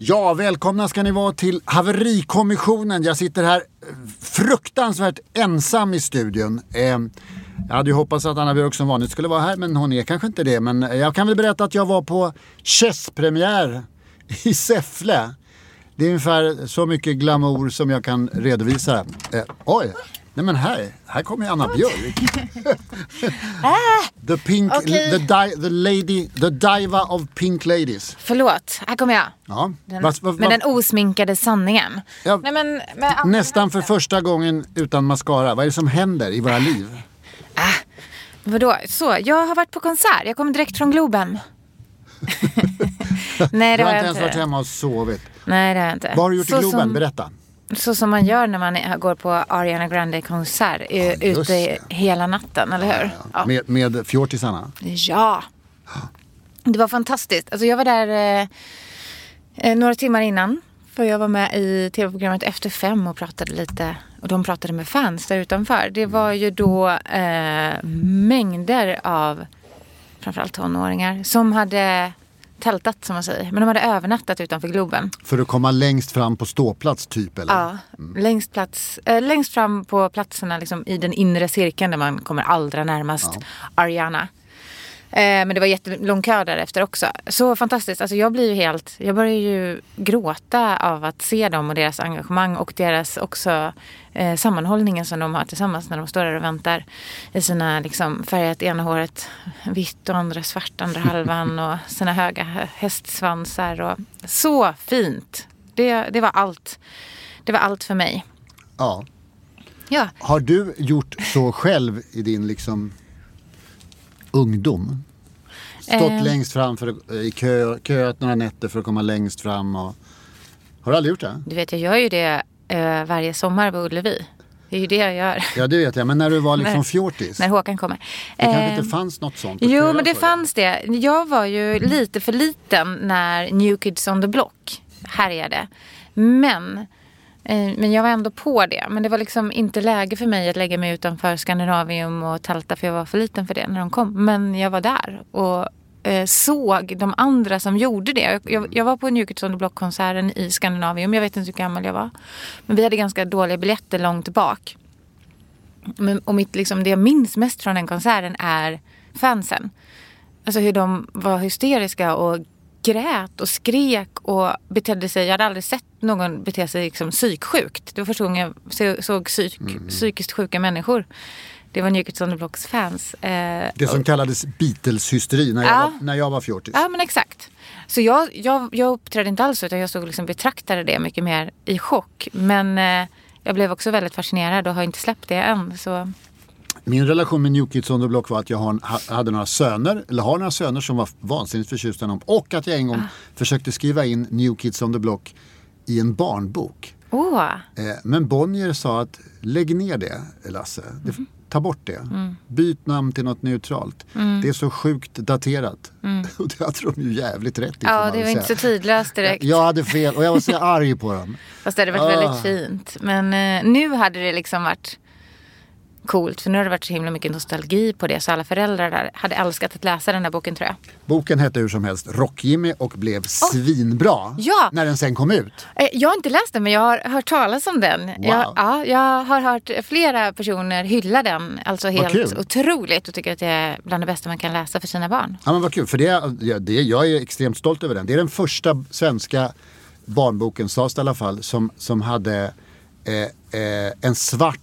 Ja, välkomna ska ni vara till Haverikommissionen. Jag sitter här eh, fruktansvärt ensam i studion. Eh, jag hade ju hoppats att Anna Björk som vanligt skulle vara här, men hon är kanske inte det. Men eh, jag kan väl berätta att jag var på Chess-premiär i Säffle. Det är ungefär så mycket glamour som jag kan redovisa. Eh, oj, nej men här, här kommer ju Anna Björk. the pink, Okej. the, di, the lady, the diva of pink ladies. Förlåt, här kommer jag. Ja. Den, Vad- vad- med vad- den osminkade sanningen. Ja. Nej, men, Nästan för första gången utan mascara. Vad är det som händer i våra liv? Vadå? Så, jag har varit på konsert. Jag kom direkt från Globen. Nej, Du det har har inte ens inte. varit hemma och sovit. Nej, det har jag inte. Vad har du gjort i Så Globen? Som, Berätta. Så som man gör när man går på Ariana Grande-konsert. Ja, just ute det. hela natten, eller hur? Ja. Med, med fjortisarna. Ja. Det var fantastiskt. Alltså jag var där eh, eh, några timmar innan. För jag var med i tv-programmet Efter fem och pratade lite. Och de pratade med fans där utanför. Det var ju då eh, mängder av framförallt tonåringar som hade tältat som man säger. Men de hade övernattat utanför Globen. För att komma längst fram på ståplats typ eller? Ja, längst, plats, eh, längst fram på platserna liksom, i den inre cirkeln där man kommer allra närmast Ariana. Eh, men det var jättelång kö därefter också. Så fantastiskt. Alltså jag blir ju helt, jag börjar ju gråta av att se dem och deras engagemang och deras också eh, sammanhållningen som de har tillsammans när de står där och väntar i sina liksom, färgat ena håret vitt och andra svart, andra halvan och sina höga hä- hästsvansar. Och, så fint. Det, det var allt. Det var allt för mig. Ja. Ja. Har du gjort så själv i din liksom ungdom? Stått Eh. längst fram för, i kö, köat några nätter för att komma längst fram och... Har du aldrig gjort det? Du vet, jag gör ju det eh, varje sommar på Ullevi. Det är ju det jag gör. Ja det vet jag, men när du var liksom Nej. fjortis? När Håkan kommer. Det kanske Eh, inte fanns något sånt? Jo, men det fanns det. Jag var ju lite för liten när New Kids on the Block härjade. Men, Eh, men jag var ändå på det. Men det var liksom inte läge för mig att lägga mig utanför Skandinavium och tälta för jag var för liten för det när de kom. Men jag var där och eh, såg de andra som gjorde det. Jag, jag var på New Kids on the Block-konserten i Skandinavium. Jag vet inte hur gammal jag var. Men vi hade ganska dåliga biljetter långt bak. Men, och mitt, liksom, det jag minns mest från den konserten är fansen. Alltså hur de var hysteriska och grät och skrek och betedde sig. Jag hade aldrig sett någon bete sig liksom psyksjukt. Det var första gången jag så- såg psyk, psykiskt sjuka människor. Det var New Kids on the Blocks fans. Eh, Det som kallades Beatles-hysteri när, jag Ja. var- när jag var fjortis. Ja men exakt. Så jag, jag, jag uppträdde inte alls utan jag stod och liksom betraktade det mycket mer i chock. Men eh, jag blev också väldigt fascinerad och har inte släppt det än. Så Min relation med New Kids on the Block var att jag har, ha- hade några söner, eller har några söner som var vansinnigt förtjusta i dem. Och att jag en gång försökte skriva in New Kids on the Block i en barnbok. åh, Eh, Men Bonnier sa att lägg ner det Lasse, det, Mm. ta bort det. Byt namn till något neutralt. Mm. Det är så sjukt daterat. Och det hade de ju jävligt rätt i. ja det var inte så tidlöst direkt. Jag hade fel och jag var så arg på dem. Fast det hade varit Ah. väldigt fint. Men eh, nu hade det liksom varit coolt. För nu har det varit så himla mycket nostalgi på det. Så alla föräldrar hade älskat att läsa den här boken tror jag. Boken hette hur som helst Rock-Jimmy och blev svinbra Ja. när den sen kom ut. Eh, Jag har inte läst den men jag har hört talas om den. Jag, ja, jag har hört flera personer hylla den. Alltså helt kul. otroligt och tycker att det är bland det bästa man kan läsa för sina barn. Ja men vad kul, för det, det, jag är extremt stolt över den. Det är den första svenska barnboken, sades det i alla fall, som, som hade eh, eh, en svart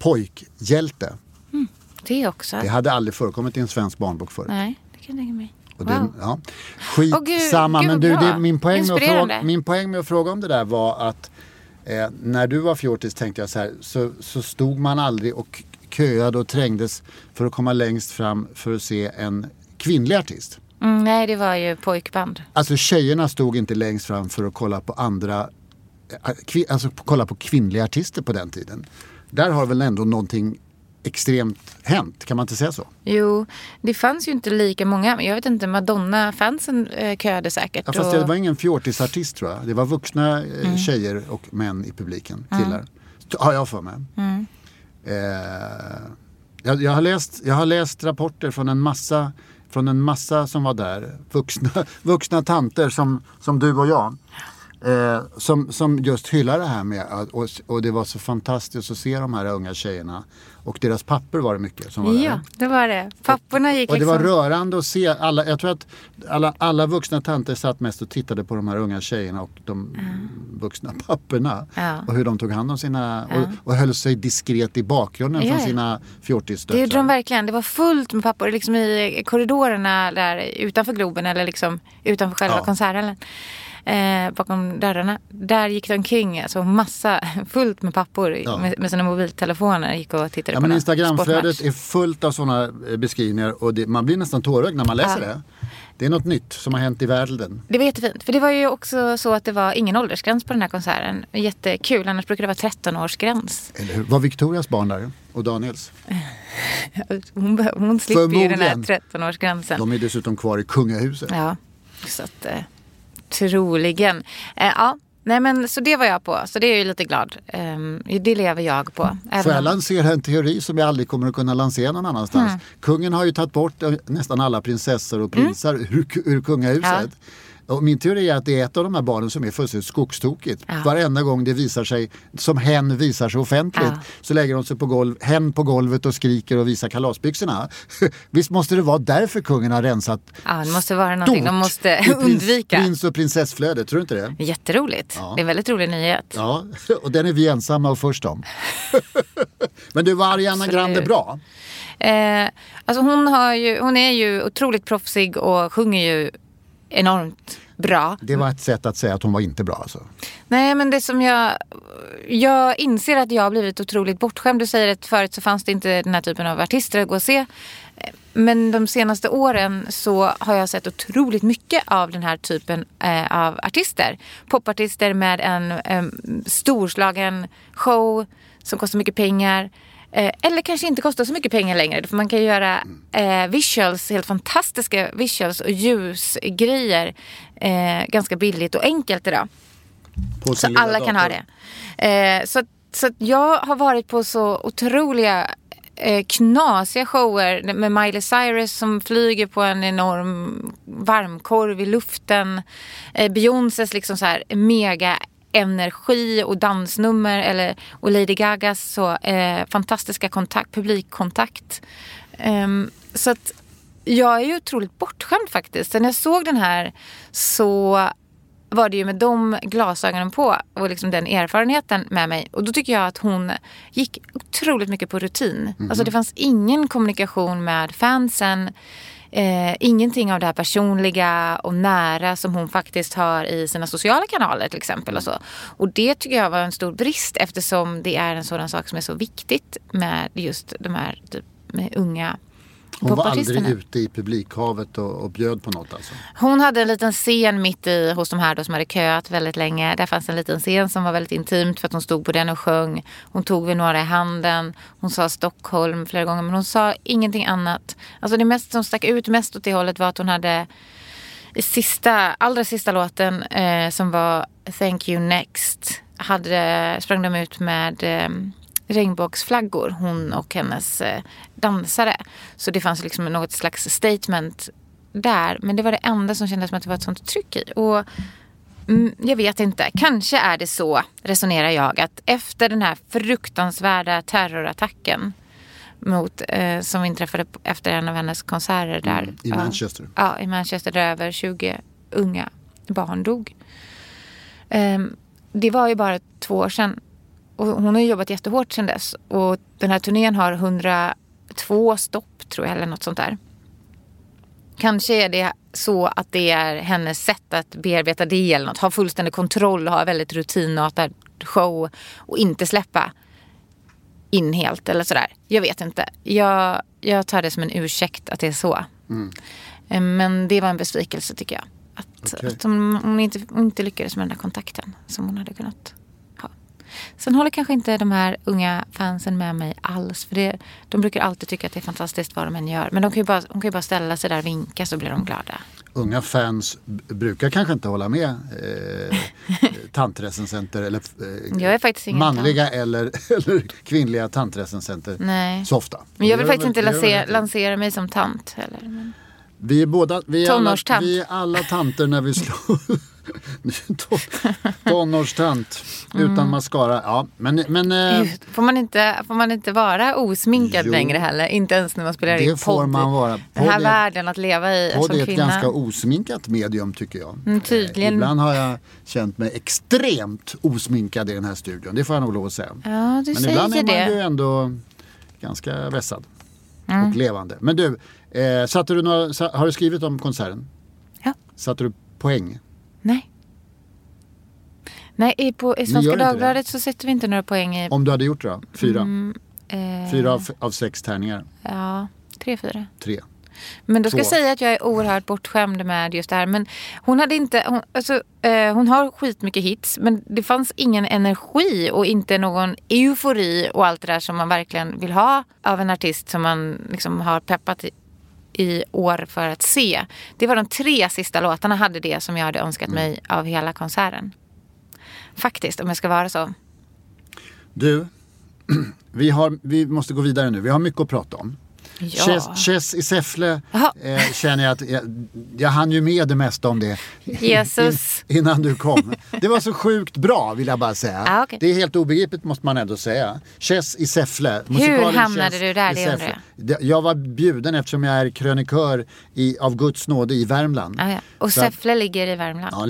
pojkhjälte. Det också. Det hade aldrig förekommit i en svensk barnbok förut. Nej, det kan jag tänka mig. Och Wow. det, ja. Skitsamma, gud, men du, det, min, poäng med att fråga, min poäng med att fråga om det där var att eh, när du var fjortis tänkte jag så här, så, så stod man aldrig och köade och trängdes för att komma längst fram för att se en kvinnlig artist. Mm, nej, det var ju pojkband. Alltså tjejerna stod inte längst fram för att kolla på andra, eh, alltså kolla på kvinnliga artister på den tiden. Där har väl ändå någonting extremt hänt, kan man inte säga så? Jo, det fanns ju inte lika många. Jag vet inte, Madonna-fansen eh, köade säkert. Ja, fast och- Mm. det var ingen fjortisartist tror jag. Det var vuxna eh, tjejer och män i publiken, killar. T- Har jag för mig. Mm. Eh, jag, jag, har läst, jag har läst rapporter från en massa, från en massa som var där. Vuxna, vuxna tanter som, som du och jag. Eh, som, som just hyllar det här med att, och, och det var så fantastiskt att se de här unga tjejerna. Och deras papper var det mycket som var där. Ja, det var det. Papporna gick Och det liksom... var rörande att se alla, jag tror att alla, alla vuxna tanter satt mest och tittade på de här unga tjejerna och de vuxna papporna. Ja. Och hur de tog hand om sina, och, och höll sig diskret i bakgrunden Ja, från ja. sina Det fjortisdöttrar. gjorde de verkligen. Det var fullt med pappor liksom i korridorerna där utanför Globen eller liksom utanför själva Ja. konserthallen. Eh, bakom dörrarna. Där gick det omkring alltså massa, fullt med pappor Ja. med, med sina mobiltelefoner. Gick och tittade Ja, på men Instagramflödet är fullt av sådana beskrivningar och det, man blir nästan tårögd när man läser Ja. det. Det är något nytt som har hänt i världen. Det var jättefint. För det var ju också så att det var ingen åldersgräns på den här konserten. Jättekul. Annars brukar det vara 13-årsgräns. Eller hur? Var Victorias barn där? Och Daniels? Hon, hon slipper ju den här Förmodligen. 13-årsgränsen. De är dessutom kvar i kungahuset. Ja, så att eh, troligen. Eh, ja, nej men så det var jag på. Så det är jag ju lite glad. Ehm, det lever jag på. Även Får jag lansera en teori som jag aldrig kommer att kunna lansera någon annanstans? Mm. Kungen har ju tagit bort eh, nästan alla prinsessor och prinsar ur, ur kungahuset. Och min teori är att det är ett av de här barnen som är fullständigt skogstokigt. Ja. Varenda gång det visar sig, som hen visar sig offentligt, Ja. så lägger de sig på golv, hen på golvet och skriker och visar kalasbyxorna. Visst måste det vara därför kungen har rensat Ja, det måste vara någonting de måste prins, undvika. prins och prinsessflödet, tror du inte det? Jätteroligt. Ja. Det är en väldigt rolig nyhet. Ja, och den är vi ensamma och först om. Men du, var Ariana Absolut. Grande bra? Eh, alltså hon, har ju, hon är ju otroligt proffsig och sjunger ju enormt bra. Det var ett sätt att säga att hon var inte bra alltså. Nej, men det som jag... Jag inser att jag har blivit otroligt bortskämd. Du säger att förut så fanns det inte den här typen av artister att gå och se. Men de senaste åren så har jag sett otroligt mycket av den här typen eh, av artister. Popartister med en eh, storslagen show som kostar mycket pengar. Eh, eller kanske inte kostar så mycket pengar längre. För man kan göra eh, visuals, helt fantastiska visuals och ljusgrejer eh, ganska billigt och enkelt idag. På Så alla kan ha dator. det. Eh, så, så jag har varit på så otroliga eh, knasiga shower med Miley Cyrus som flyger på en enorm varmkorv i luften. Beyoncés liksom så här mega energi och dansnummer eller, och Lady Gagas så eh, fantastiska kontakt, publikkontakt. Ehm, så att jag är ju otroligt bortskämd faktiskt. När jag såg den här så var det ju med de glasögonen på och liksom den erfarenheten med mig. Och då tycker jag att hon gick otroligt mycket på rutin. Alltså det fanns ingen kommunikation med fansen. Eh, ingenting av det här personliga och nära som hon faktiskt har i sina sociala kanaler till exempel. Och, så. och det tycker jag var en stor brist eftersom det är en sådan sak som är så viktigt med just de här typ, med unga hon var aldrig ute i publikhavet och, och bjöd på något alltså. Hon hade en liten scen mitt i hos de här då som hade köat väldigt länge. Där fanns en liten scen som var väldigt intimt för att hon stod på den och sjöng. Hon tog vid några i handen. Hon sa Stockholm flera gånger men hon sa ingenting annat. Alltså det mest som stack ut mest åt det hållet var att hon hade i sista, allra sista låten eh, som var Thank you next hade, sprang de ut med eh, regnbågsflaggor, hon och hennes eh, dansare. Så det fanns liksom något slags statement där. Men det var det enda som kändes som att det var ett sånt tryck i. Och mm, jag vet inte. Kanske är det så, resonerar jag, att efter den här fruktansvärda terrorattacken mot, eh, som inträffade efter en av hennes konserter där. Mm, i Manchester. Ja, i Manchester där över 20 unga barn dog. Ehm, det var ju bara två år sedan. Och hon har jobbat jättehårt sedan dess. Och den här turnén har 102 stopp tror jag, eller något sånt där. Kanske är det så att det är hennes sätt att bearbeta det eller något. Ha fullständig kontroll ha väldigt rutinartad show och inte släppa in helt eller sådär. Jag vet inte. Jag, jag tar det som en ursäkt att det är så. Eh, Men det var en besvikelse tycker jag. Att, Okej. att hon, hon, inte, hon inte lyckades med den där kontakten som hon hade kunnat. Sen håller kanske inte de här unga fansen med mig alls. För det, de brukar alltid tycka att det är fantastiskt vad de än gör. Men de kan ju bara, de kan ju bara ställa sig där och vinka så blir de glada. Unga fans brukar kanske inte hålla med eh, tantrecensenter eller eh, manliga eller, eller kvinnliga tantrecensenter Nej. så ofta. Men jag vill faktiskt inte lansera, lansera mig som tant heller. Men... Vi är båda, vi är alla, vi är alla tanter när vi slår... Ton- Tonårstant utan Mm. mascara. Ja, men, men eh, Får man, inte, får man inte vara osminkad Jo. längre heller? Inte ens när man spelar in det får podd. man vara. Den här Podd är- världen att leva i Podd som är ett kvinna. ganska osminkat medium tycker jag. Mm, tydligen. Eh, ibland har jag känt mig extremt osminkad i den här studion. Det får jag nog lov att säga. Ja, du Men säger ibland är man det. Mm. ju ändå ganska vässad och levande. Men du, eh, satte du några, har du skrivit om konserten? Ja. Satte du poäng? Nej. Nej, i, på, i Svenska. Dagbladet så sätter vi inte några poäng i... Om du hade gjort det då? Fyra? eh, Fyra av, av sex tärningar? Ja, tre, fyra. Tre? Men då ska Två. jag säga att jag är oerhört bortskämd med just det här. Men hon hade inte, hon, alltså, eh, hon har skitmycket hits. Men det fanns ingen energi och inte någon eufori och allt det där som man verkligen vill ha av en artist som man liksom har peppat i, i år för att se. Det var de tre sista låtarna hade det som jag hade önskat mig av hela konserten. Faktiskt, om jag ska vara så. Du, vi, har, vi måste gå vidare nu. Vi har mycket att prata om. Ja. Chess, Chess i Säffle eh, känner jag att jag, jag hann ju med det mesta om det Jesus. In, innan du kom. Det var så sjukt bra vill jag bara säga. Ah, okej. Det är helt obegripligt måste man ändå säga. Chess i Säffle. musikalen hamnade du där? Det undrar. Det- Jag var bjuden eftersom jag är krönikör i, av Guds nåde i Värmland. Ja, ja. Och Så att- Säffle ligger i Värmland. Ja,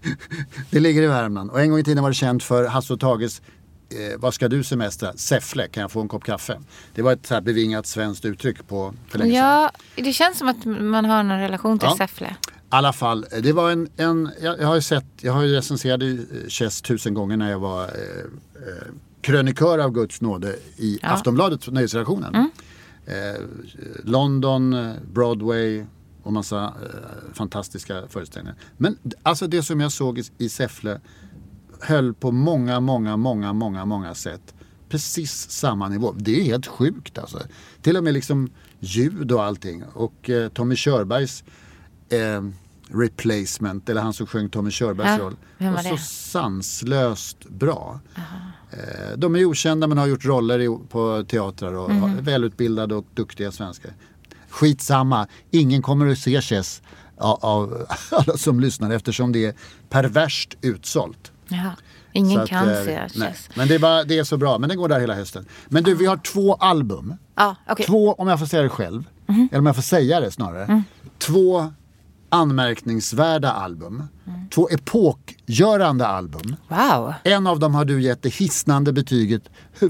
det ligger i Värmland. Och en gång i tiden var det känt för Hasse och Tages eh, Vad ska du semestra? Säffle, kan jag få en kopp kaffe? Det var ett så här bevingat svenskt uttryck på för länge sedan. Ja, det känns som att man har någon relation till Ja. Säffle. I alla fall, eh, det var en, en jag, jag har ju sett, jag har ju recenserat eh, Chess tusen gånger när jag var eh, eh, krönikör av Guds nåde i Ja. Mm. Aftonbladet, nöjesredaktionen. Eh, London, Broadway och massa eh, fantastiska föreställningar. Men alltså det som jag såg i, i Säffle höll på många, många, många, många, många sätt precis samma nivå. Det är helt sjukt alltså. Till och med liksom ljud och allting. Och eh, Tommy Körbergs eh, replacement, eller han som sjöng Tommy Körbergs Ja, roll, var var så sanslöst bra. Eh, de är okända men har gjort roller i, på teatrar och Mhm. har välutbildade och duktiga svenskar. Skitsamma, ingen kommer att se Chess av, av alla som lyssnar eftersom det är perverst utsålt. Jaha. Ingen Så att, kan eh, se nej. Chess. Men det är, bara, det är så bra, men den går där hela hösten. Men du, vi har två album. Okej. Mhm. Två, om jag får säga det själv, eller om jag får säga det snarare. Mm. Två anmärkningsvärda album. Mm. Två epokgörande album. Wow. En av dem har du gett det hisnande betyget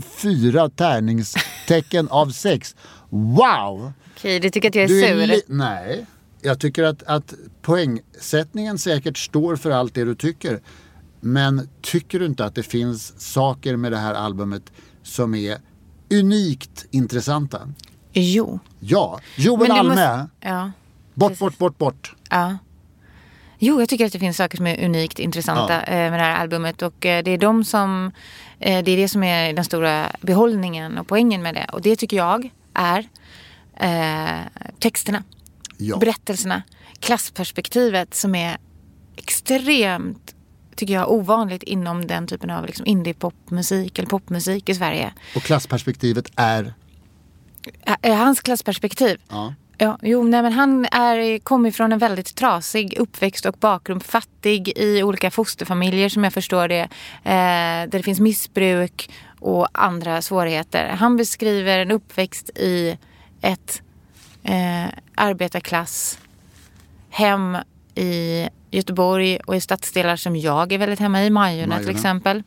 fyra tärningstecken av sex. Wow! Okej, du tycker att jag är Du sur? är li- Nej, jag tycker att, att poängsättningen säkert står för allt det du tycker. Men tycker du inte att det finns saker med det här albumet som är unikt intressanta? Jo. Ja, Joel Alme. måste- Ja. Bort, bort, bort, bort. Ja. Jo, jag tycker att det finns saker som är unikt intressanta Ja. eh, med det här albumet. Och eh, det är de som, eh, det är det som är den stora behållningen och poängen med det. Och det tycker jag är eh, texterna, Ja. berättelserna, klassperspektivet som är extremt tycker jag, ovanligt inom den typen av liksom indie-popmusik eller popmusik i Sverige. Och klassperspektivet är? Hans klassperspektiv? Ja. Ja, jo, nej, men han är, kommer från en väldigt trasig uppväxt och bakgrund. Fattig i olika fosterfamiljer som jag förstår det. Eh, där det finns missbruk och andra svårigheter. Han beskriver en uppväxt i ett eh, arbetarklass hem i Göteborg och i stadsdelar som jag är väldigt hemma i. Majorna till exempel.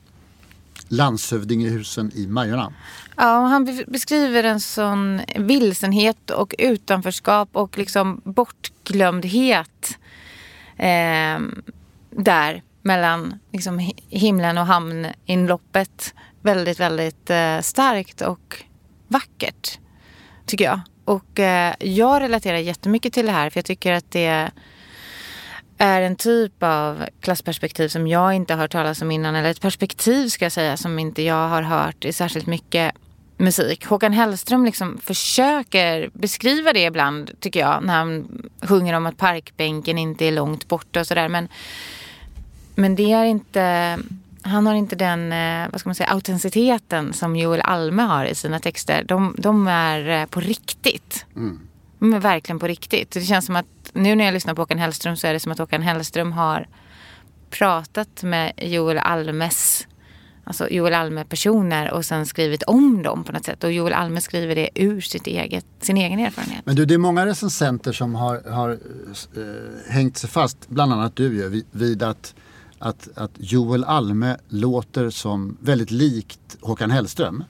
Landshövdingehusen i Majorna. Ja, han be- beskriver en sån vilsenhet och utanförskap och liksom bortglömdhet eh, där mellan liksom hi- himlen och hamninloppet. Väldigt, väldigt eh, starkt och vackert, tycker jag. Och eh, jag relaterar jättemycket till det här för jag tycker att det är en typ av klassperspektiv som jag inte har hört talas om innan. Eller ett perspektiv ska jag säga som inte jag har hört i särskilt mycket musik. Håkan Hellström liksom försöker beskriva det ibland tycker jag. När han sjunger om att parkbänken inte är långt borta och sådär. Men, men det är inte... Han har inte den eh, vad ska man säga, autenticiteten som Joel Alme har i sina texter. De, de är eh, på riktigt. De är verkligen på riktigt. Det känns som att nu när jag lyssnar på Håkan Hellström så är det som att Håkan Hellström har pratat med Joel Almes Alltså Joel Alme-personer och sen skrivit om dem på något sätt. Och Joel Alme skriver det ur sitt eget, sin egen erfarenhet. Men du, det är många recensenter som har, har eh, hängt sig fast, bland annat du ju, vid, att, att, att Joel Alme låter som väldigt likt Håkan Hellström.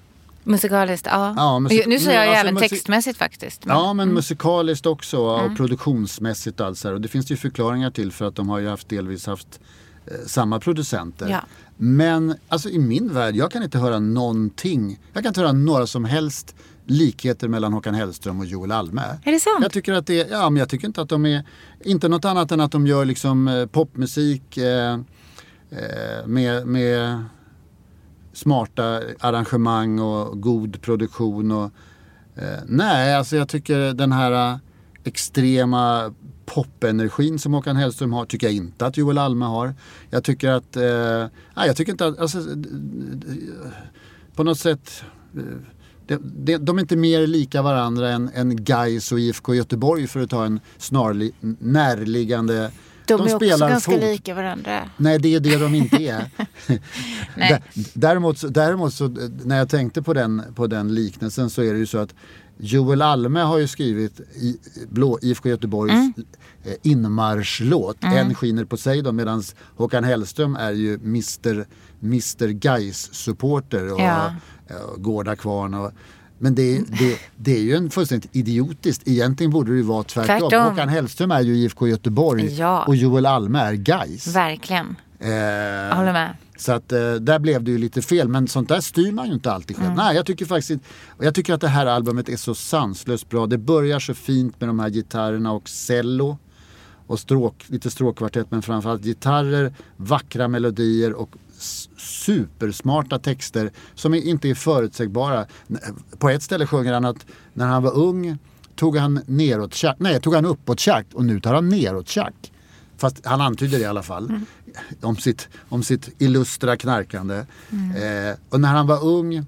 Musikaliskt, ja. Ja, musik- nu säger jag ju alltså även textmässigt faktiskt. Men- Ja, men musikaliskt också och produktionsmässigt och allt så här. Och det finns ju förklaringar till för att de har ju haft, delvis haft eh, samma producenter. Ja. Men alltså i min värld, jag kan inte höra någonting. Jag kan inte höra några som helst likheter mellan Håkan Hellström och Joel Alme. Är det sant? Jag tycker att det, ja men jag tycker inte att de är, inte något annat än att de gör liksom eh, popmusik eh, eh, med, med smarta arrangemang och god produktion. Och, eh, nej, alltså jag tycker den här extrema popenergin som Håkan Hellström har tycker jag inte att Joel Alme har. Jag tycker att, eh, nej, jag tycker inte att, alltså, på något sätt eh, de, de, de är inte mer lika varandra än, än Gais och IFK Göteborg för att ta en snarli, närliggande de, är också ganska fot- lika varandra. Nej, det är det de inte är. Däremot, däremot så, när jag tänkte på den, på den liknelsen så är det ju så att Joel Alme har ju skrivit i, blå, IFK Göteborgs Mm. eh, inmarschlåt, En skiner Poseidon, medan Håkan Hellström är ju Mr. Mr. Gais supporter och, Ja. och Gårda Kvarn och men det, det, det är ju en fullständigt idiotiskt. Egentligen borde det ju vara tvärtom. Tvärtom. Håkan Hellström är ju IFK Göteborg Ja. och Joel Alme är Gais. Verkligen. Eh, Jag håller med. så att eh, där blev det ju lite fel. Men sånt där styr man ju inte alltid Mm. själv. Nej, jag tycker faktiskt Jag tycker att det här albumet är så sanslöst bra. Det börjar så fint med de här gitarrerna och cello. Och stråk, lite stråkkvartett men framförallt gitarrer, vackra melodier och supersmarta texter som inte är förutsägbara. På ett ställe sjunger han att när han var ung tog han neråt tjack, nej tog han uppåt tjack och nu tar han neråt tjack. Fast han antyder det i alla fall. Om, sitt, om sitt illustra knarkande. Eh, och när han var ung eh,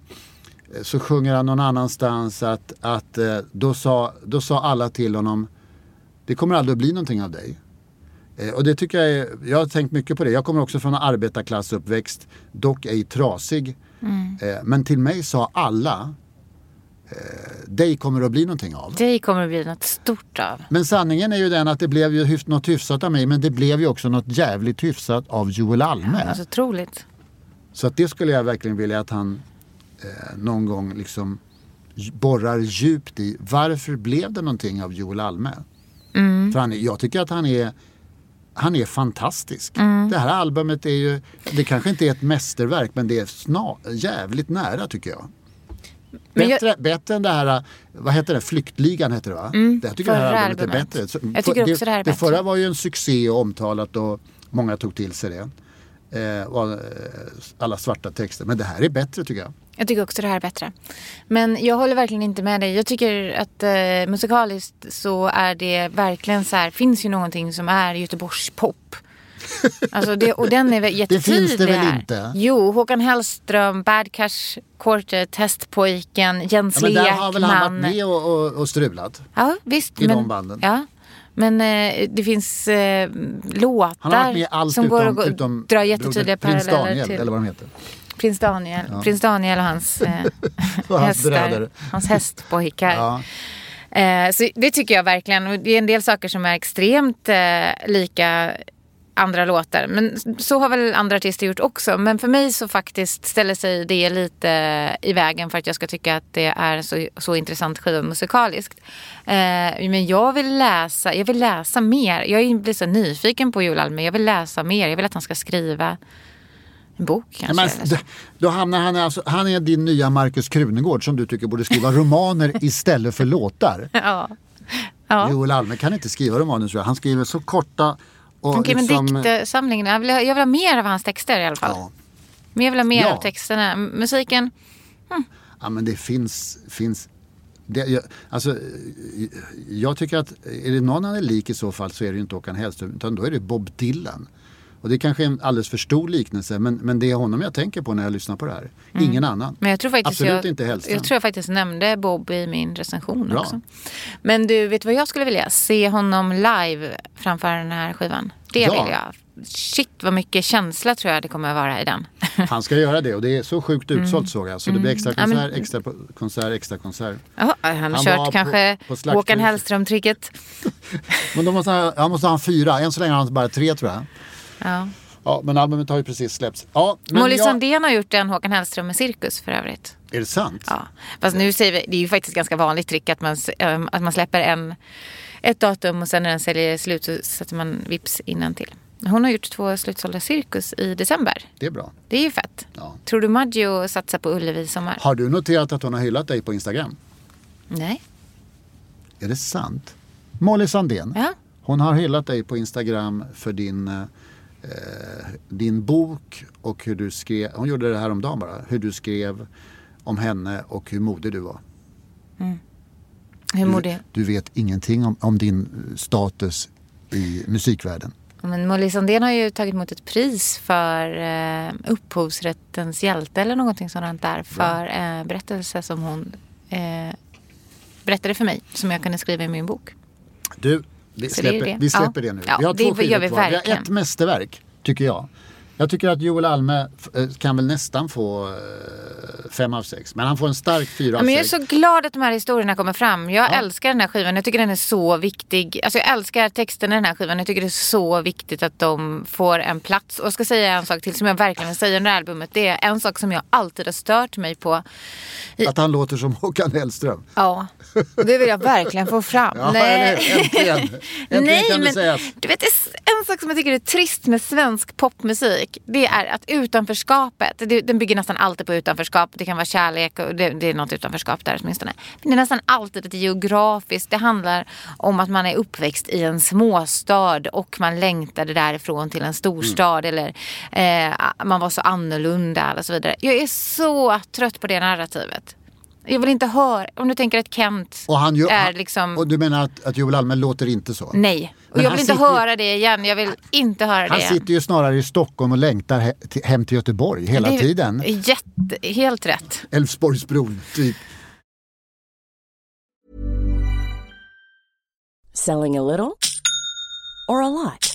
så sjunger han någon annanstans att, att eh, då, sa, då sa alla till honom det kommer aldrig att bli någonting av dig. Eh, och det tycker jag är, jag har tänkt mycket på det. Jag kommer också från en arbetarklassuppväxt, dock ej trasig. Eh, men till mig sa alla, eh, dig kommer att bli någonting av. Det kommer att bli något stort av. Men sanningen är ju den att det blev ju hyf- något hyfsat av mig men det blev ju också något jävligt hyfsat av Joel Alme. Alltså otroligt. Så att det skulle jag verkligen vilja att han eh, någon gång liksom borrar djupt i. Varför blev det någonting av Joel Alme? För han jag tycker att han är han är fantastisk. Det här albumet är ju, det kanske inte är ett mästerverk men det är sna, jävligt nära tycker jag. Men jag- Bättre, bättre än det här, vad heter det, Flyktligan heter det va? det, jag tycker det här förra albumet, är bättre. Så- Jag tycker för- också det här är det bättre. förra var ju en succé och omtalat och många tog till sig det. Eh, och, eh, alla svarta texter. Men det här är bättre tycker jag. Jag tycker också det här är bättre. Men jag håller verkligen inte med dig. Jag tycker att eh, musikaliskt så är det verkligen så här, finns ju någonting som är Göteborgs pop. Alltså det, och den är väl jättetydlig finns det väl här. inte? Jo, Håkan Hellström, Bad Cash Quartet, Testpojken, Jens Ja, men där har väl han Lekman. varit med och, och, och strulat. Ja, visst. i men, de banden. Ja. Men eh, det finns eh, låtar som utom, går att dra jättetydliga broder Prins paralleller Daniel, till eller vad de heter. Prins Daniel, Prins Daniel och hans, eh, Och hans hästar, bröder. hans hästpojkar. Ja. Eh, så det tycker jag verkligen. Och Det är en del saker som är extremt eh, lika andra låtar. Men så har väl andra artister gjort också. Men för mig så faktiskt ställer sig det lite i vägen för att jag ska tycka att det är så, så intressant skiva musikaliskt. Eh, men jag vill läsa, jag vill läsa mer. Jag blir så nyfiken på Joel Alme. Jag vill läsa mer. Jag vill att han ska skriva en bok Ja, kanske. men, då hamnar han, alltså, han är din nya Markus Krunegård som du tycker borde skriva romaner istället för låtar. ja. Ja. Joel Alme kan inte skriva romaner tror jag. Han skriver så korta och Okej, liksom... men diktsamlingen. Jag vill, ha, jag vill ha mer av hans texter i alla fall. Ja. Men jag vill ha mer Ja. av texterna. Musiken, Ja men det finns, finns det, jag, alltså, eh, jag tycker att är det någon han är lik i så fall så är det inte Håkan Hellström utan då är det Bob Dylan. Och det kanske är en alldeles för stor liknelse men, men det är honom jag tänker på när jag lyssnar på det här. Ingen annan. Mm. men jag tror faktiskt Absolut jag, inte Hellström. Jag tror jag faktiskt nämnde Bob i min recension Bra. också. Men du, vet du vad jag skulle vilja? Se honom live framför den här skivan. Det Ja. vill jag. Shit vad mycket känsla tror jag det kommer att vara i den. Han ska göra det och det är så sjukt utsålt såg jag. Så det blir extra Mm. Ja, konsert, men- extra konsert, extra konsert. Jaha, han har Han kört kanske på. Håkan Hellström-tricket. Men då måste han, han måste ha fyra, än så länge har han bara tre tror jag. Ja. Ja, men albumet har ju precis släppts. Ja, Molly jag, Sandén har gjort en Håkan Hellström med cirkus för övrigt. Är det sant? Ja, fast nu säger vi, det är ju faktiskt ganska vanligt trick att man, ähm, att man släpper en, ett datum och sen när den säljer slut så sätter man vips innan till. Hon har gjort två slutsålda cirkus i december. Det är bra. Det är ju fett. Ja. Tror du Maggio satsar på Ullevi i sommar? Har du noterat att hon har hyllat dig på Instagram? Nej. Är det sant? Molly Sandén. Ja. Hon har hyllat dig på Instagram för din, eh, din bok och hur du skrev, hon gjorde det här om dagen bara, hur du skrev om henne och hur modig du var. Hur mår det? Du vet ingenting om, om din status i musikvärlden. Men Molly Sandén har ju tagit emot ett pris för eh, upphovsrättens hjälte eller någonting sådant där. För eh, berättelse som hon eh, berättade för mig. Som jag kunde skriva i min bok. Du, vi Så det släpper, det. vi släpper Ja. det nu. Vi har det två skivor kvar. Vi har ett mästerverk, tycker jag. Jag tycker att Joel Alme eh, kan väl nästan få eh, fem av sex. Men han får en stark fyra Ja, av men jag är sex. så glad att de här historierna kommer fram. Jag älskar den här skivan. Jag tycker den är så viktig. Alltså jag älskar texten i den här skivan. Jag tycker det är så viktigt att de får en plats. Och jag ska säga en sak till som jag verkligen vill säga det här albumet. Det är en sak som jag alltid har stört mig på. Att han låter som Håkan Hellström. Ja, det vill jag verkligen få fram. Ja, hur? Äntligen. Äntligen Nej, kan det men sägas. du vet, det en sak som jag tycker är trist med svensk popmusik. Det är att utanförskapet, det, den bygger nästan alltid på utanförskap. Det kan vara kärlek och det, det är något utanförskap där åtminstone. Men det är nästan alltid ett geografiskt. Det handlar om att man är uppväxt i en småstad och man längtade därifrån till en storstad. Mm. Eller eh, man var så annorlunda och så vidare. Jag är så trött på det narrativet. Jag vill inte höra, om du tänker att Kent Och, han gör, är han, liksom... och du menar att, att Joel Alme låter inte så? Nej, och Men jag han vill inte sitter ju- höra det igen. Jag vill inte höra Han det igen. sitter ju snarare i Stockholm och längtar he, till, hem till Göteborg hela Det är tiden. Jätte, helt rätt. Älvsborgsbron, typ. Selling a little or a lot?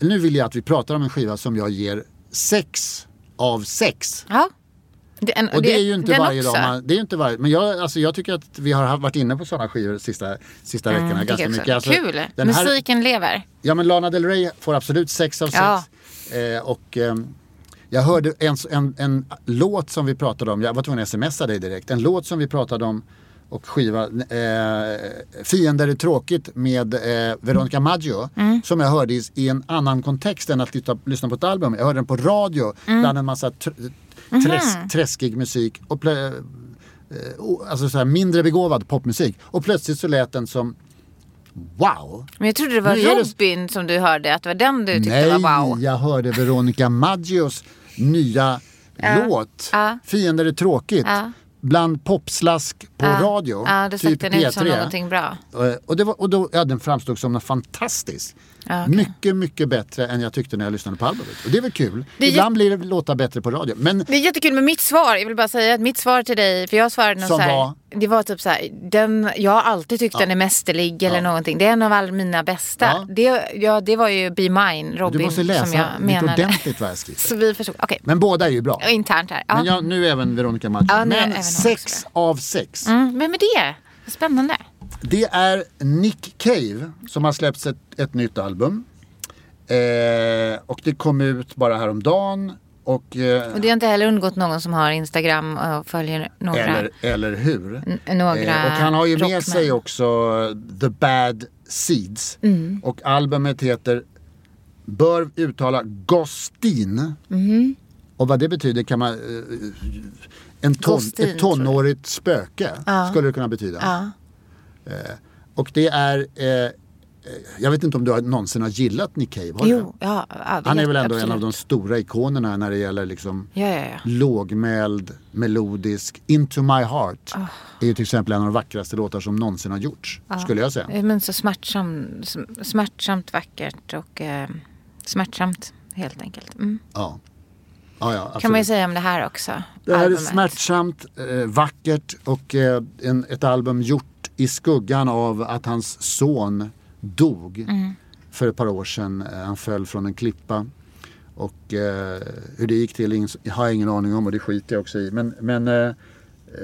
Nu vill jag att vi pratar om en skiva som jag ger sex av sex. Ja. Det, en, Och det, är ju inte den varje också. dag man, det är inte varje, men jag, alltså, jag tycker att vi har varit inne på sådana skivor sista, sista veckorna Mm, ganska jag också. mycket. Alltså, Kul! den här- Musiken lever. Ja men Lana Del Rey får absolut sex av sex. Ja. Eh, och ehm, jag hörde en, en, en låt som vi pratade om, jag var tvungen att smsa dig direkt. En låt som vi pratade om och skiva, eh, Fiender är tråkigt med eh, Veronica Maggio. Mm. Som jag hörde i, i en annan kontext än att lyssna, lyssna på ett album. Jag hörde den på radio Mm. bland en massa tr, träsk, träskig musik. Och eh, alltså så här mindre begåvad popmusik. Och plötsligt så lät den som Wow! Men jag trodde det var det- Robin som du hörde, att det var den du tyckte Nej, var wow. jag hörde Veronica Maggios nya låt. Fiender är tråkigt. Ja. Bland popslask på radio. Ja, då stack typ den ut som P3. någonting bra. Eh, Och, det var, och då, ja, den framstod som något fantastiskt. Ja, okej. Mycket, mycket bättre än jag tyckte när jag lyssnade på albumet. Och det är väl kul. Det Ibland blir det låta bättre på radio. Men Det är jättekul med mitt svar. Jag vill bara säga att mitt svar till dig, för jag svarade något Som så här, var? Det var typ så här, den, jag har alltid tyckt den är mästerlig eller någonting. Det är en av alla mina bästa. Ja. Det, ja, det var ju Be Mine, du Robin, måste som läsa jag menade. ordentligt vad jag skriver. Så vi förstod. Okej, Men båda är ju bra. Och internt här. Ja. Men jag, nu även Veronica Maggio. Ja, Men sex av sex. Mm, vem är det? Spännande. Det är Nick Cave som har släppt ett, ett nytt album. Eh, och det kom ut bara häromdagen. Och, eh, Och det har inte heller undgått någon som har Instagram och följer några. eller, eller hur? Några Eh, och han har ju med rockmän. sig också The Bad Seeds. Mm. Och albumet heter, bör uttala Gostin. Mhm. Och vad det betyder kan man... Eh, en ton, Gostin, ett tonårigt spöke skulle det kunna betyda. Ja. Och det är... Eh, eh, jag vet inte om du någonsin har gillat Nick Cave? Har? Jo, ja. ja Han är väl ändå absolut. en av de stora ikonerna när det gäller liksom Ja, ja, ja. lågmäld, melodisk. Into My Heart Ah. är ju till exempel en av de vackraste låtar som någonsin har gjorts. Skulle jag säga. Eh, Men så smärtsam, sm- smärtsamt vackert och eh, smärtsamt helt enkelt. Mm. Ja. Ja, ja, Kan man ju säga om det här också. Det här är albumet. smärtsamt, eh, vackert och eh, en, ett album gjort i skuggan av att hans son dog Mm. för ett par år sedan. Eh, Han föll från en klippa. Och eh, hur det gick till har jag ingen aning om och det skiter jag också i. Men, men eh,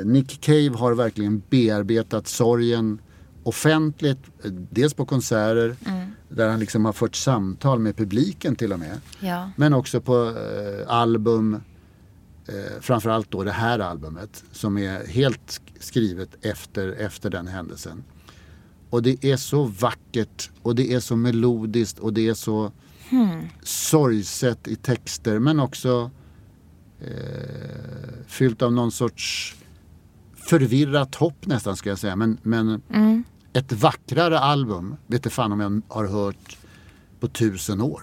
Nick Cave har verkligen bearbetat sorgen offentligt. eh, Dels på konserter Mm. där han liksom har fört samtal med publiken till och med. Ja. Men också på eh, album, eh, framförallt då det här albumet som är helt sk- skrivet efter, efter den händelsen. Och det är så vackert och det är så melodiskt och det är så sorgset i texter men också eh, fyllt av någon sorts förvirrat hopp nästan ska jag säga. Men, men ett vackrare album vet jag fan om jag har hört på tusen år.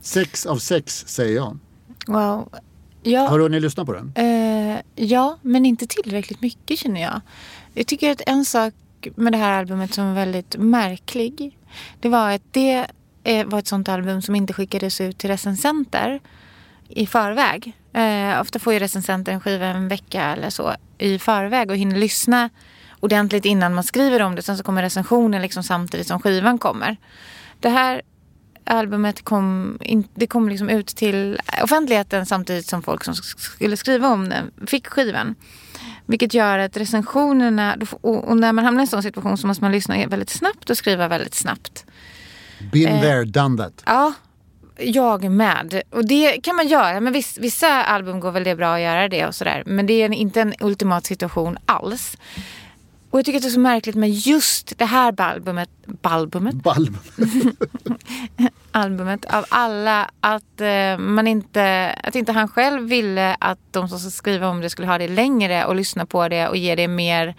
Sex av sex säger jag. Wow. Ja, Har du hunnit lyssna på den? eh, ja, men inte tillräckligt mycket känner jag. Jag tycker att en sak med det här albumet som var väldigt märklig. Det var att det eh, var ett sånt album som inte skickades ut till recensenter i förväg. Eh, ofta får ju recensenter en skiva en vecka eller så i förväg och hinner lyssna ordentligt innan man skriver om det. Sen så kommer recensionen liksom samtidigt som skivan kommer. Det här albumet kom, in, det kom liksom ut till offentligheten samtidigt som folk som skulle skriva om den fick skivan. Vilket gör att recensionerna, och, när man hamnar i en sån situation så måste man lyssna väldigt snabbt och skriva väldigt snabbt. Been there, done that. Ja, jag med. Och det kan man göra. Men viss, vissa album går väl det bra att göra det och sådär. Men det är inte en ultimat situation alls. Och jag tycker att det är så märkligt med just det här albumet, balbumet, Balm. albumet av alla att eh, man inte, att inte han själv ville att de som ska skriva om det skulle ha det längre och lyssna på det och ge det mer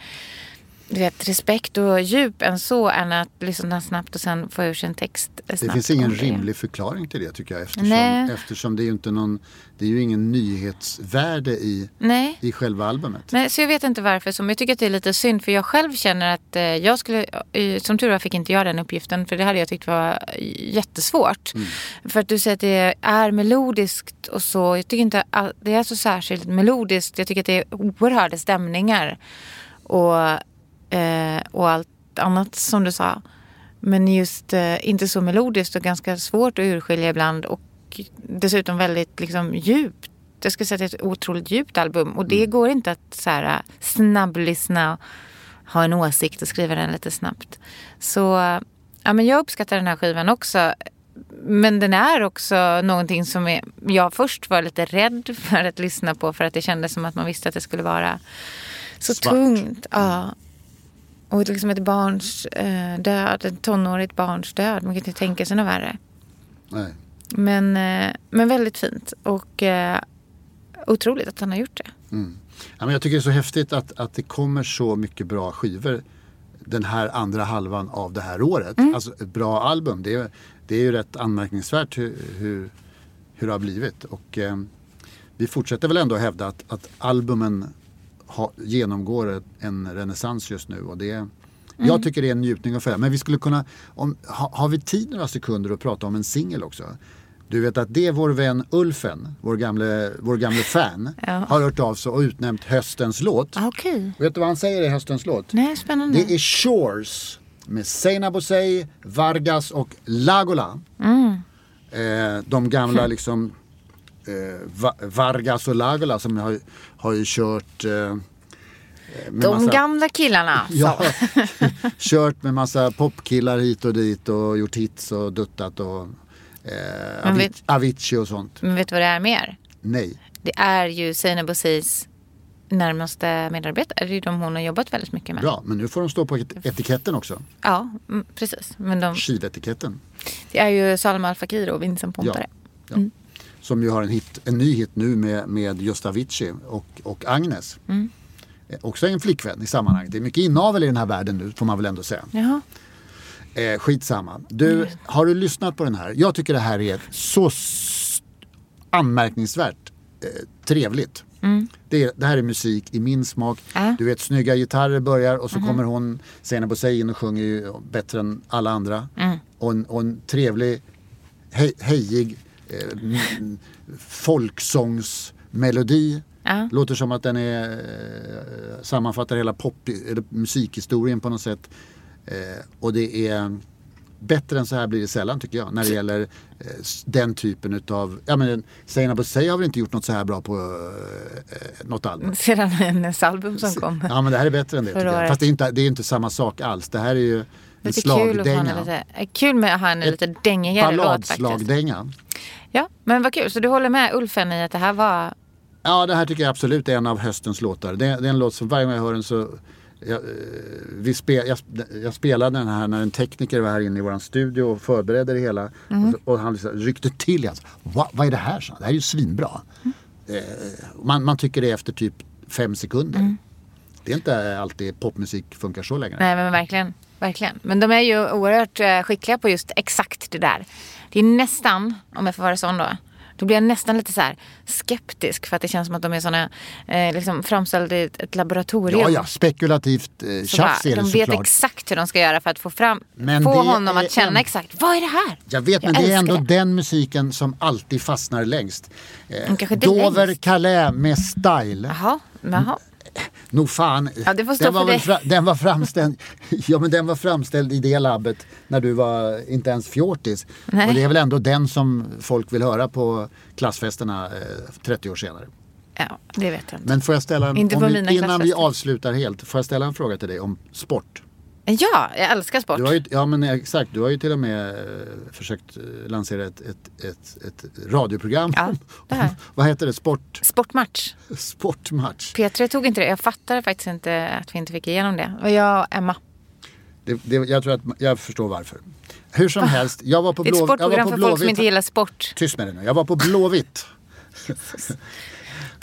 du vet, respekt och djup än så än att lyssna snabbt och sen få ur sig en text snabbt. Det finns ingen rimlig förklaring till det tycker jag eftersom, Nej. eftersom det är ju inte någon, det är ju ingen nyhetsvärde i, Nej. i själva albumet. Nej, så jag vet inte varför. Så, men jag tycker att det är lite synd för jag själv känner att eh, jag skulle, som tur var fick inte jag den uppgiften för det hade jag tyckt var jättesvårt. För att du säger att det är melodiskt och så. Jag tycker inte att det är så särskilt melodiskt. Jag tycker att det är oerhörda stämningar och, eh, och allt annat som du sa. Men just eh, inte så melodiskt och ganska svårt att urskilja ibland och dessutom väldigt liksom, djupt. Jag skulle säga att det är ett otroligt djupt album och det går inte att så här, snabblyssna och ha en åsikt och skriva den lite snabbt. Så ja, men jag uppskattar den här skivan också. Men den är också någonting som är, jag först var lite rädd för att lyssna på för att det kändes som att man visste att det skulle vara så Svart. tungt. Ja. Och liksom ett barns eh, död, ett tonårigt barns död. Man kan inte tänka sig något värre. Nej. Men, eh, men väldigt fint och eh, otroligt att han har gjort det. Ja, men jag tycker det är så häftigt att, att det kommer så mycket bra skivor den här andra halvan av det här året. Mm. Alltså ett bra album. Det är, det är ju rätt anmärkningsvärt hur, hur, hur det har blivit. Och, eh, vi fortsätter väl ändå hävda att, att albumen ha, genomgår en renässans just nu. Och det, Mm. Jag tycker det är en njutning att följa. Men vi skulle kunna, om, ha, har vi tid några sekunder att prata om en singel också? Du vet att det är vår vän Ulfen, vår gamle, vår gamle fan, Ja. har hört av sig och utnämnt höstens låt. Okej. Vet du vad han säger i höstens låt? Nej, spännande. Det är Shores med Seinabo Bosei, Vargas och Lagola. Mm. Eh, de gamla liksom eh, Va- Vargas och Lagola som har, har ju kört eh, De massa- gamla killarna. Ja, Så. kört med massa popkillar hit och dit och gjort hits och duttat och eh, Avi- vet- Avicii och sånt. Men vet du vad det är mer? Nej. Det är ju Seinabo Bosis närmaste medarbetare. Det är ju de hon har jobbat väldigt mycket med. Bra, men nu får de stå på et- etiketten också. Ja, mm, precis. Men de, Skivetiketten. det är ju Salma Al Fakir och Vincent Pontare. Ja. Som ju har en, hit, en ny hit nu med, med just Avicii och, och Agnes. Mm. Eh, Också en flickvän i sammanhanget. Det är mycket inavel i den här världen nu får man väl ändå säga. Jaha. Eh, skitsamma. Du, har du lyssnat på den här? Jag tycker det här är så anmärkningsvärt eh, trevligt. Det, är, det här är musik i min smak. Ja. Du vet snygga gitarrer börjar och så kommer hon Seinabo Bosei in och sjunger ju bättre än alla andra. Och, en, och en trevlig, hej, hejig eh, folksångsmelodi. Ja. Låter som att den är, eh, sammanfattar hela pop, eller musikhistorien på något sätt. Eh, och det är bättre än så här blir det sällan tycker jag. När det gäller eh, den typen utav, ja men Seinabo Bosei har väl inte gjort något så här bra på eh, något album. Sedan hennes album som kom. Ja men det här är bättre än det tycker jag. Fast det är, inte, det är inte samma sak alls. Det här är ju en Lite kul slagdänga. lite, eh, kul med att ha henne lite dängigare låt faktiskt. Balladslagdänga. Ja, men vad kul. Så du håller med Ulfen i att det här var... Ja, det här tycker jag absolut är en av höstens låtar. Det, det är en låt som varje gång jag hör den så... Jag, eh, vi spe, jag, jag spelade den här när en tekniker var här inne i vår studio och förberedde det hela. Mm. Och, och han liksom ryckte till. Alltså, Va, vad är det här? Så? Det här är ju svinbra. Mm. Eh, man, man tycker det efter typ fem sekunder. Mm. Det är inte alltid popmusik funkar så längre. Nej men verkligen. Verkligen. Men de är ju oerhört eh, skickliga på just exakt det där. Det är nästan, om jag får vara sån då. Då blir jag nästan lite så skeptisk för att det känns som att de är såna, eh, liksom framställda i ett, laboratorium. Ja, ja, spekulativt eh, tjafs är det de vet exakt hur de ska göra för att få, fram, Men få honom att känna en- exakt, vad är det här? Jag vet, men det är ändå det. den musiken som alltid fastnar längst. Eh, Dover längst. Calais med style. Jaha, jaha. Nog fan. Ja, det får stå den, för var dig. fra, den var framställd Ja men den var framställd i det labbet när du var inte ens fjortis. Nej. Och det är väl ändå den som folk vill höra på klassfesterna eh, 30 år senare. Ja, det vet jag inte. Men får jag ställa en, Inte på vi, mina innan vi avslutar helt, får jag ställa en fråga till dig om sport? Ja, jag älskar sport. Du har ju, ja men exakt, du har ju till och med eh, försökt eh, lansera ett, ett, ett, ett radioprogram. Ja. Vad heter det? Sport, Sportmatch. sportmatch. P3 tog inte det. Jag fattade faktiskt inte att vi inte fick igenom det. Och jag och Emma. Det, det, jag tror att jag förstår varför. Hur som helst, jag var på, Det är ett sportprogram för folk som inte Blåvitt. gillar sport. Tyst med dig nu. Jag var på Blåvitt.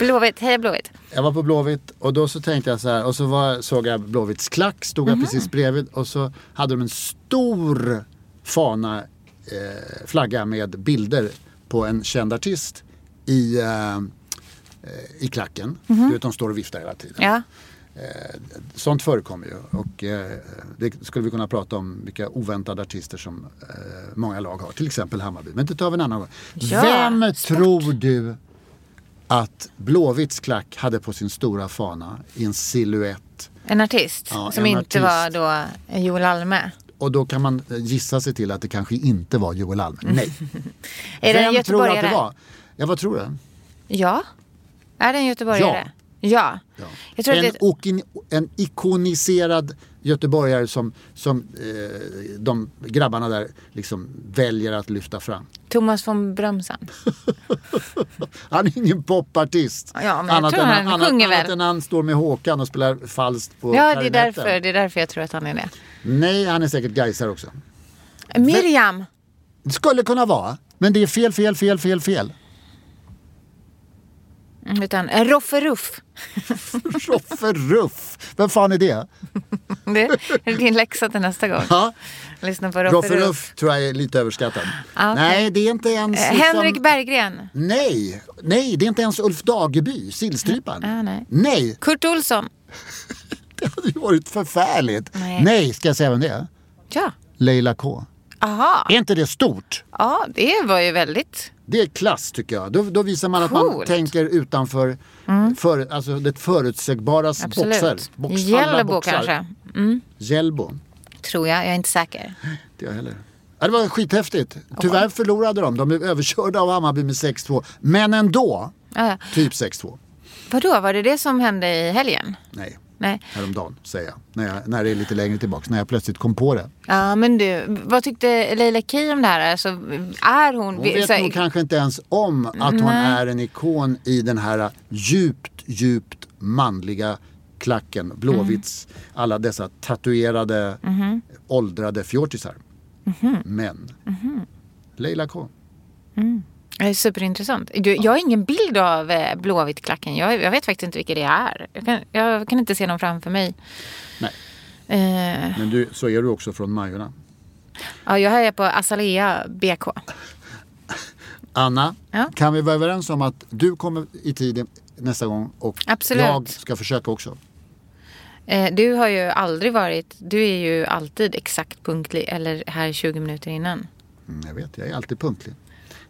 Blåvitt, heja Blåvitt. Jag var på Blåvitt och då så tänkte jag så här och så var, såg jag Blåvitts klack, stod jag precis bredvid och så hade de en stor fana, eh, flagga med bilder på en känd artist i, eh, eh, i klacken. Du vet de står och viftar hela tiden. Ja. Sånt förekommer ju och eh, det skulle vi kunna prata om vilka oväntade artister som eh, många lag har. Till exempel Hammarby. Men det tar vi en annan gång. Ja, Vem sport. tror du att Blåvitts klack hade på sin stora fana i en silhuett? En artist Ja, som en inte artist. var då Joel Alme. Och då kan man eh, gissa sig till att det kanske inte var Joel Alme. Nej. Är det Vem tror du att det var? Ja, vad tror du? Ja. Är det en göteborgare? Ja. Ja. Jag tror en, att det... okin, en ikoniserad göteborgare som, som eh, de grabbarna där liksom väljer att lyfta fram. Thomas von Brömsen. Han är ingen popartist. Ja, men jag tror än, han annat, sjunger annat väl. än han står med Håkan och spelar falskt på Ja, det är, därför, det är därför jag tror att han är det. Nej, han är säkert Gaisar också. Miriam. Det skulle kunna vara, men det är fel, fel, fel, fel, fel. Mm, Utan eh, Roffe Ruff. Roffe Ruff. Vem fan är det? Det är din läxa till nästa gång. Ja, Lyssna på Roffe, Roffe Ruff. Ruff tror jag är lite överskattad. Ah, okej. Nej, det är inte ens... Eh, liksom- Henrik Berggren. Nej, nej, det är inte ens Ulf Dageby, Sillstryparen. Ah, nej. nej, Kurt Olsson. det hade ju varit förfärligt. Nej. Nej, ska jag säga vem det är? Ja. Leila K. Aha. Är inte det stort? Ja, det var ju väldigt... Det är klass tycker jag. Då, då visar man att man Coolt. tänker utanför för, alltså det förutsägbaras Absolut. boxar. Box, Hjällbo boxar. kanske. Mm, Hjällbo. tror jag. Jag är inte säker. Det jag heller. Ja, det var skithäftigt. Tyvärr förlorade de. De blev överkörda av Hammarby med 6-2. Men ändå, ja. typ 6-2. Vadå, var det det som hände i helgen? Nej, Nej. häromdagen säger jag. När, jag. när det är lite längre tillbaks. När jag plötsligt kom på det. Ja, men du, vad tyckte Leila Key om det här? Alltså, är hon... Hon vet så- nog kanske inte ens om att hon är en ikon i den här djupt, djupt manliga klacken. Blåvitts, alla dessa tatuerade, åldrade fjortisar. Men, Leila K. Det är superintressant. Du, jag har ingen bild av eh, Blåvitt-klacken. Jag, jag vet faktiskt inte vilka det är. Jag kan, jag kan inte se dem framför mig. Nej, Eh, men du, så är du också från Majorna. ja, jag är på Azalea BK. Anna, Ja. kan vi vara överens om att du kommer i tid nästa gång och Absolut. jag ska försöka också? Eh, du har ju aldrig varit... Du är ju alltid exakt punktlig eller här 20 minuter innan. Mm, jag vet, jag är alltid punktlig.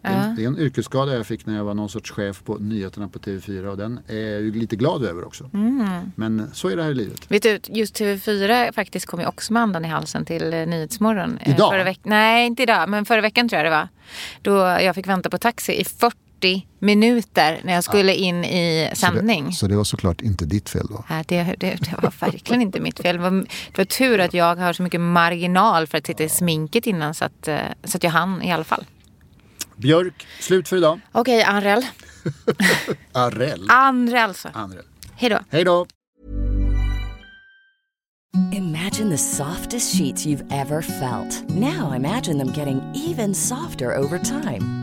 Det är, en, det är en yrkesskada jag fick när jag var någon sorts chef på nyheterna på TV4 och den är jag ju lite glad över också. Mm. Men så är det här i livet. Vet du, just TV4 faktiskt kom ju också med andan i halsen till eh, Nyhetsmorgon. eh, Idag? Förra veck- Nej, inte idag, men förra veckan tror jag det var. Då jag fick vänta på taxi i 40 minuter när jag skulle in i sändning. Så det var såklart inte ditt fel då? Nej, det, det, det var verkligen inte mitt fel. Det var, det var tur att jag har så mycket marginal för att sitta i sminket innan så att, eh, så att jag hann i alla fall. Björk, slut för idag. Okej, Anrell. Arell. Anrell så. Anrell. Hej då. Hej då. Imagine the softest sheets you've ever felt. Now imagine them getting even softer over time.